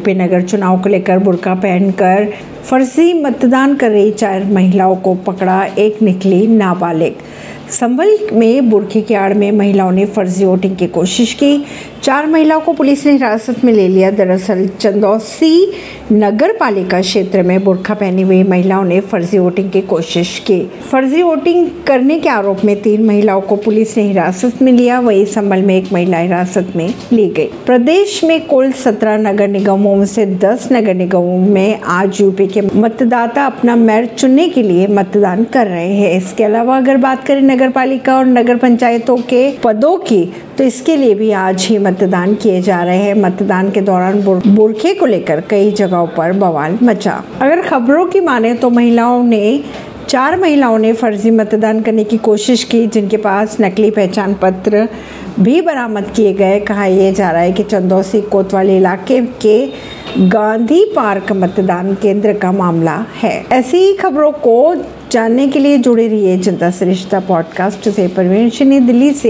पे नगर चुनाव को लेकर बुरका पहनकर फर्जी मतदान कर रही चार महिलाओं को पकड़ा एक निकली नाबालिग। संभल में बुरखी की आड़ में महिलाओं ने फर्जी वोटिंग की कोशिश की। चार महिलाओं को पुलिस ने हिरासत में ले लिया। दरअसल चंदौसी नगर पालिका क्षेत्र में बुरखा पहनी हुई महिलाओं ने फर्जी वोटिंग की कोशिश की। फर्जी वोटिंग करने के आरोप में तीन महिलाओं को पुलिस ने हिरासत में लिया। वही संभल में एक महिला हिरासत में ली गई। प्रदेश में कुल सत्रह नगर निगमों में से दस नगर निगमों में आज यूपी के मतदाता अपना मेयर चुनने के लिए मतदान कर रहे हैं। इसके अलावा अगर बात करें नगर पालिका और नगर पंचायतों के पदों की तो इसके लिए भी आज ही मतदान किए जा रहे हैं। मतदान के दौरान बुरखे को लेकर कई जगहों पर बवाल मचा। अगर खबरों की माने तो महिलाओं ने चार महिलाओं ने फर्जी मतदान करने की कोशिश की, जिनके पास नकली पहचान पत्र भी बरामद किए गए। कहा यह जा रहा है कि चंदौसी कोतवाली इलाके के गांधी पार्क मतदान केंद्र का मामला है। ऐसी खबरों को जानने के लिए जुड़े रहिए जनता सरिश्ता पॉडकास्ट से। परवीन दिल्ली से